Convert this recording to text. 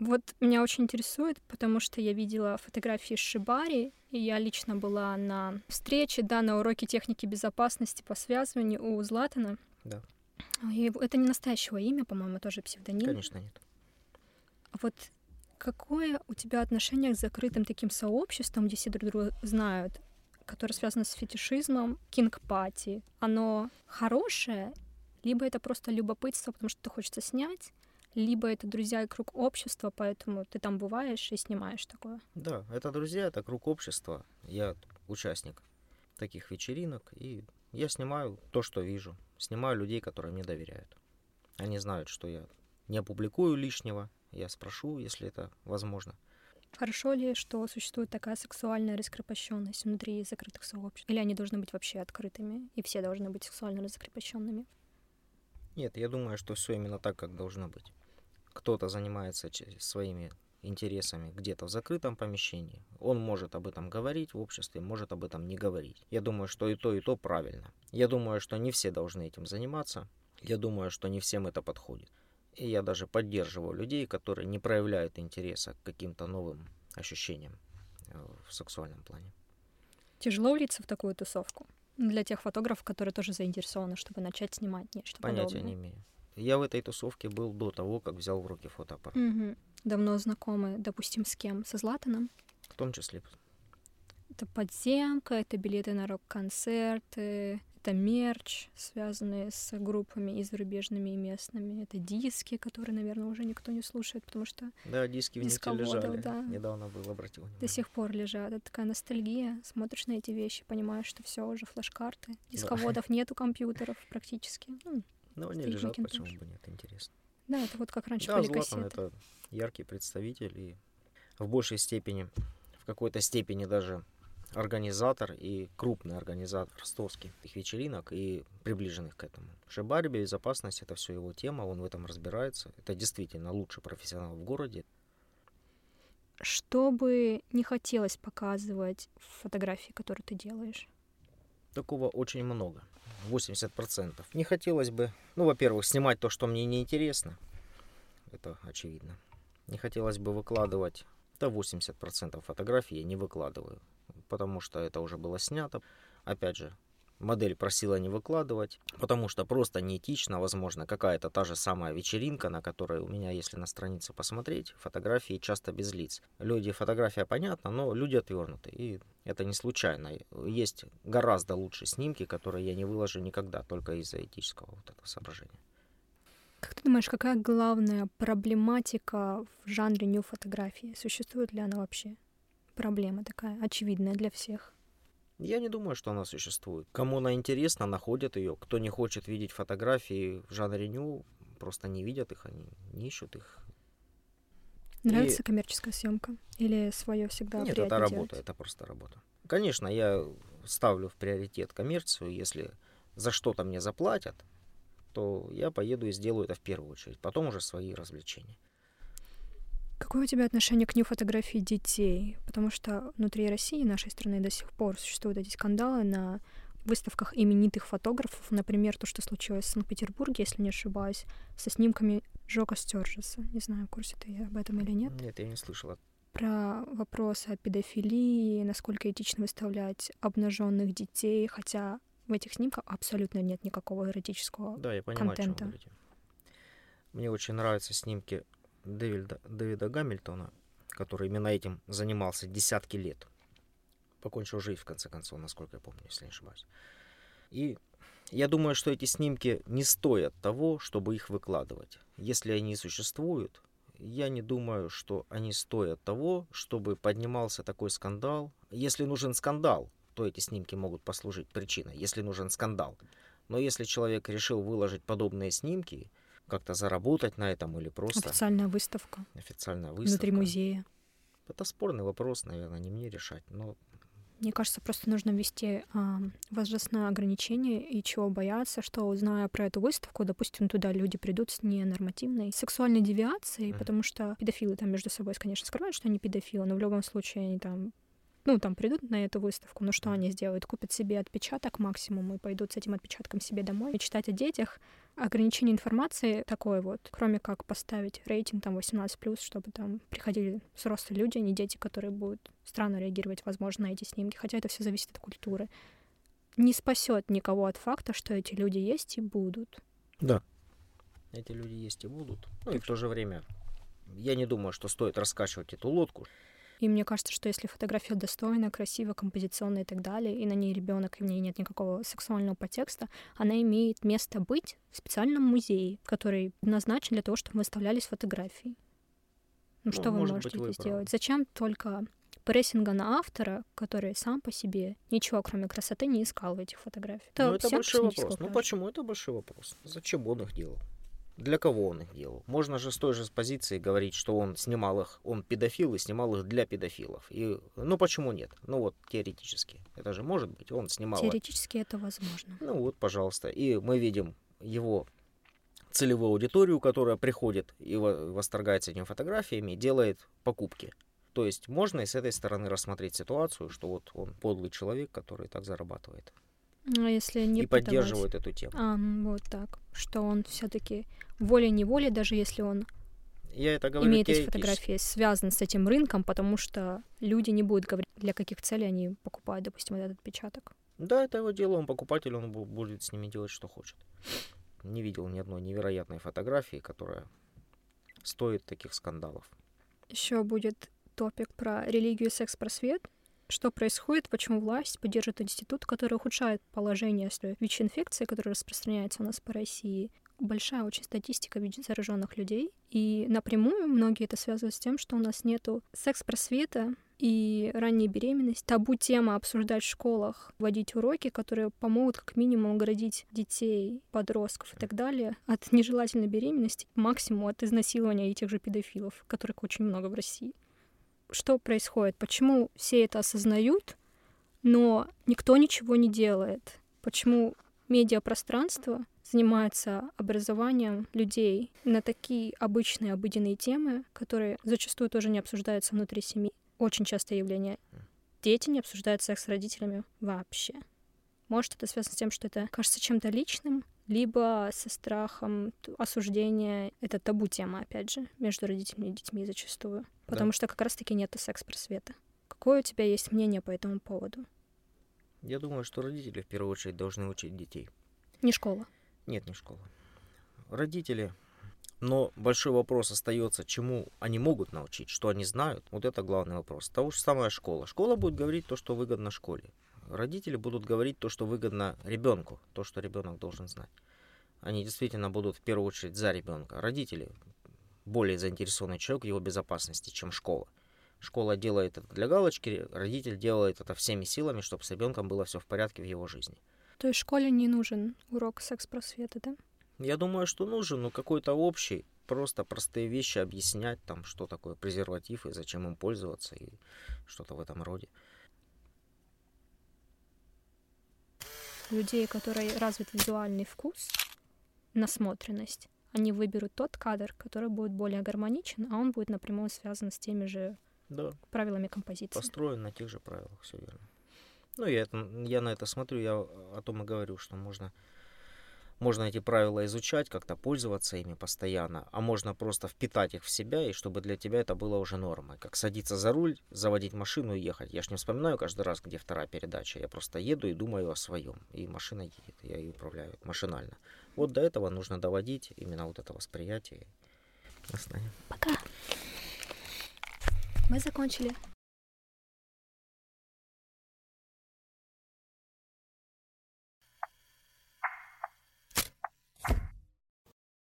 Вот меня очень интересует, потому что я видела фотографии Шибари, и я лично была на встрече, да, на уроке техники безопасности по связыванию у Златана. Да. И это не настоящее имя, по-моему, тоже псевдоним. Конечно, нет. Вот какое у тебя отношение к закрытым таким сообществам, где все друг друга знают, которое связано с фетишизмом, kink party? Оно хорошее, либо это просто любопытство, потому что ты хочется снять, либо это друзья и круг общества, поэтому ты там бываешь и снимаешь такое. Да, это друзья, это круг общества. Я участник таких вечеринок, и я снимаю то, что вижу. Снимаю людей, которые мне доверяют. Они знают, что я не опубликую лишнего, я спрошу, если это возможно. Хорошо ли, что существует такая сексуальная раскрепощенность внутри закрытых сообществ? Или они должны быть вообще открытыми, и все должны быть сексуально раскрепощенными? Нет, я думаю, что все именно так, как должно быть. Кто-то занимается своими интересами где-то в закрытом помещении. Он может об этом говорить в обществе, может об этом не говорить. Я думаю, что и то, и то правильно. Я думаю, что не все должны этим заниматься. Я думаю, что не всем это подходит. И я даже поддерживаю людей, которые не проявляют интереса к каким-то новым ощущениям э, в сексуальном плане. Тяжело влиться в такую тусовку? Для тех фотографов, которые тоже заинтересованы, чтобы начать снимать нечто Понятия подобное. не имею. Я в этой тусовке был до того, как взял в руки фотоаппарат. Угу. Давно знакомы, допустим, с кем? Со Златаном? В том числе. Это подземка, это билеты на рок-концерты, это мерч, связанный с группами и зарубежными, и местными. Это диски, которые, наверное, уже никто не слушает, потому что... Да, диски в лежали. да. Недавно был, обратил внимание. До сих пор лежат. Это такая ностальгия. Смотришь на эти вещи, понимаешь, что все уже флеш-карты. Дисководов нету компьютеров практически. Ну, Ну, они лежат, почему бы нет, интересно. да, это вот как раньше Да, были Златан кассеты. это яркий представитель и в большей степени, в какой-то степени даже организатор и крупный организатор ростовских вечеринок и приближенных к этому. Шибари, безопасность, это все его тема, он в этом разбирается. Это действительно лучший профессионал в городе. Что бы не хотелось показывать в фотографии, которую ты делаешь? Такого очень много. 80%. Не хотелось бы, ну, во-первых, снимать то, что мне не интересно. Это очевидно. Не хотелось бы выкладывать, да 80% фотографий я не выкладываю, потому что это уже было снято. Опять же, модель просила не выкладывать, потому что просто неэтично, возможно, какая-то та же самая вечеринка, на которой у меня, если на странице посмотреть, фотографии часто без лиц. Люди, фотография понятна, но люди отвернуты, и это не случайно. Есть гораздо лучше снимки, которые я не выложу никогда, только из-за этического вот этого соображения. Как ты думаешь, какая главная проблематика в жанре нью-фотографии? Существует ли она вообще? Проблема такая, очевидная для всех. Я не думаю, что она существует. Кому она интересна, находят ее. Кто не хочет видеть фотографии в жанре ню, просто не видят их, они не ищут их. Нравится коммерческая съемка? Или свое всегда Нет, это работа, делать? это просто работа. Конечно, я ставлю в приоритет коммерцию. Если за что-то мне заплатят, то я поеду и сделаю это в первую очередь. Потом уже свои развлечения. Какое у тебя отношение к нью-фотографии детей? Потому что внутри России, нашей страны, до сих пор существуют эти скандалы на выставках именитых фотографов. Например, то, что случилось в Санкт-Петербурге, если не ошибаюсь, со снимками Джока Стёрджеса. Не знаю, в курсе ты об этом или нет. Нет, я не слышала. Про вопросы о педофилии, насколько этично выставлять обнаженных детей, хотя в этих снимках абсолютно нет никакого эротического Да, я понимаю, о чем контента. вы говорите. Мне очень нравятся снимки Дэвида, Дэвида Гамильтона, который именно этим занимался десятки лет. Покончил жизнь, в конце концов, насколько я помню, если не ошибаюсь. И я думаю, что эти снимки не стоят того, чтобы их выкладывать. Если они существуют, я не думаю, что они стоят того, чтобы поднимался такой скандал. Если нужен скандал, то эти снимки могут послужить причиной, если нужен скандал. Но если человек решил выложить подобные снимки, как-то заработать на этом или просто Официальная выставка официальная выставка. внутри музея. Это спорный вопрос, наверное, не мне решать. Но Мне кажется, просто нужно ввести а, возрастное ограничение и чего бояться, что, зная про эту выставку, допустим, туда люди придут с ненормативной сексуальной девиацией, Мгм. потому что педофилы там между собой, конечно, скрывают, что они педофилы, но в любом случае они там ну, там придут на эту выставку, ну что они сделают? Купят себе отпечаток максимум и пойдут с этим отпечатком себе домой и читать о детях. Ограничение информации такое вот, кроме как поставить рейтинг там 18+, чтобы там приходили взрослые люди, а не дети, которые будут странно реагировать, возможно, на эти снимки, хотя это все зависит от культуры. Не спасет никого от факта, что эти люди есть и будут. Да. Эти люди есть и будут. Ну и в то же время я не думаю, что стоит раскачивать эту лодку. И мне кажется, что если фотография достойна, красивая, композиционная и так далее, и на ней ребенок, и в ней нет никакого сексуального подтекста, она имеет место быть в специальном музее, который назначен для того, чтобы выставлялись фотографии. Ну, ну что вы можете быть, здесь сделать? Зачем только прессинга на автора, который сам по себе ничего, кроме красоты, не искал в этих фотографиях? Это, ну, это большой вопрос. Ну почему это большой вопрос? Зачем он их делал? Для кого он их делал? Можно же с той же позиции говорить, что он снимал их, он педофил и снимал их для педофилов. И, ну почему нет? Ну вот теоретически. Это же может быть, он снимал... Теоретически это возможно. Ну вот, пожалуйста. И мы видим его целевую аудиторию, которая приходит и восторгается этими фотографиями, делает покупки. То есть можно и с этой стороны рассмотреть ситуацию, что вот он подлый человек, который так зарабатывает. А если не и поддерживает эту тему. А, вот так. Что он все-таки волей-неволей, даже если он я это говорю имеет эти фотографии, связан с этим рынком, потому что люди не будут говорить, для каких целей они покупают, допустим, этот отпечаток. Да, это его дело, он покупатель, он будет с ними делать, что хочет. Не видел ни одной невероятной фотографии, которая стоит таких скандалов. Еще будет топик про религию и секс-просвет. Что происходит, почему власть поддерживает институт, который ухудшает положение ВИЧ-инфекции, которая распространяется у нас по России, большая очень статистика зараженных людей, и напрямую многие это связывают с тем, что у нас нету секс-просвета и ранней беременность. Табу тема обсуждать в школах, вводить уроки, которые помогут как минимум оградить детей, подростков и так далее от нежелательной беременности, максимум от изнасилования этих же педофилов, которых очень много в России. Что происходит? Почему все это осознают, но никто ничего не делает? Почему медиапространство занимается образованием людей на такие обычные, обыденные темы, которые зачастую тоже не обсуждаются внутри семьи. Очень частое явление. Дети не обсуждают секс с родителями вообще. Может, это связано с тем, что это кажется чем-то личным, либо со страхом осуждения. Это табу тема, опять же, между родителями и детьми зачастую. Потому да. что как раз-таки нет секс-просвета. Какое у тебя есть мнение по этому поводу? Я думаю, что родители в первую очередь должны учить детей. Не школа. Нет, не школа. Родители. Но большой вопрос остается, чему они могут научить, что они знают. Вот это главный вопрос. Того же самая школа. Школа будет говорить то, что выгодно школе. Родители будут говорить то, что выгодно ребенку, то, что ребенок должен знать. Они действительно будут в первую очередь за ребенка. Родители более заинтересованный человек в его безопасности, чем школа. Школа делает это для галочки, родитель делает это всеми силами, чтобы с ребенком было все в порядке в его жизни. То есть школе не нужен урок секс-просвета, да? Я думаю, что нужен, но какой-то общий, просто простые вещи объяснять, там, что такое презерватив и зачем им пользоваться, и что-то в этом роде. Людей, которые развит визуальный вкус, насмотренность, они выберут тот кадр, который будет более гармоничен, а он будет напрямую связан с теми же да. правилами композиции. Построен на тех же правилах, все верно. Ну, я, это, я на это смотрю, я о том и говорю, что можно, можно эти правила изучать, как-то пользоваться ими постоянно, а можно просто впитать их в себя, и чтобы для тебя это было уже нормой. Как садиться за руль, заводить машину и ехать. Я ж не вспоминаю каждый раз, где вторая передача. Я просто еду и думаю о своем. И машина едет, я ее управляю машинально. Вот до этого нужно доводить именно вот это восприятие. Пока. Мы закончили.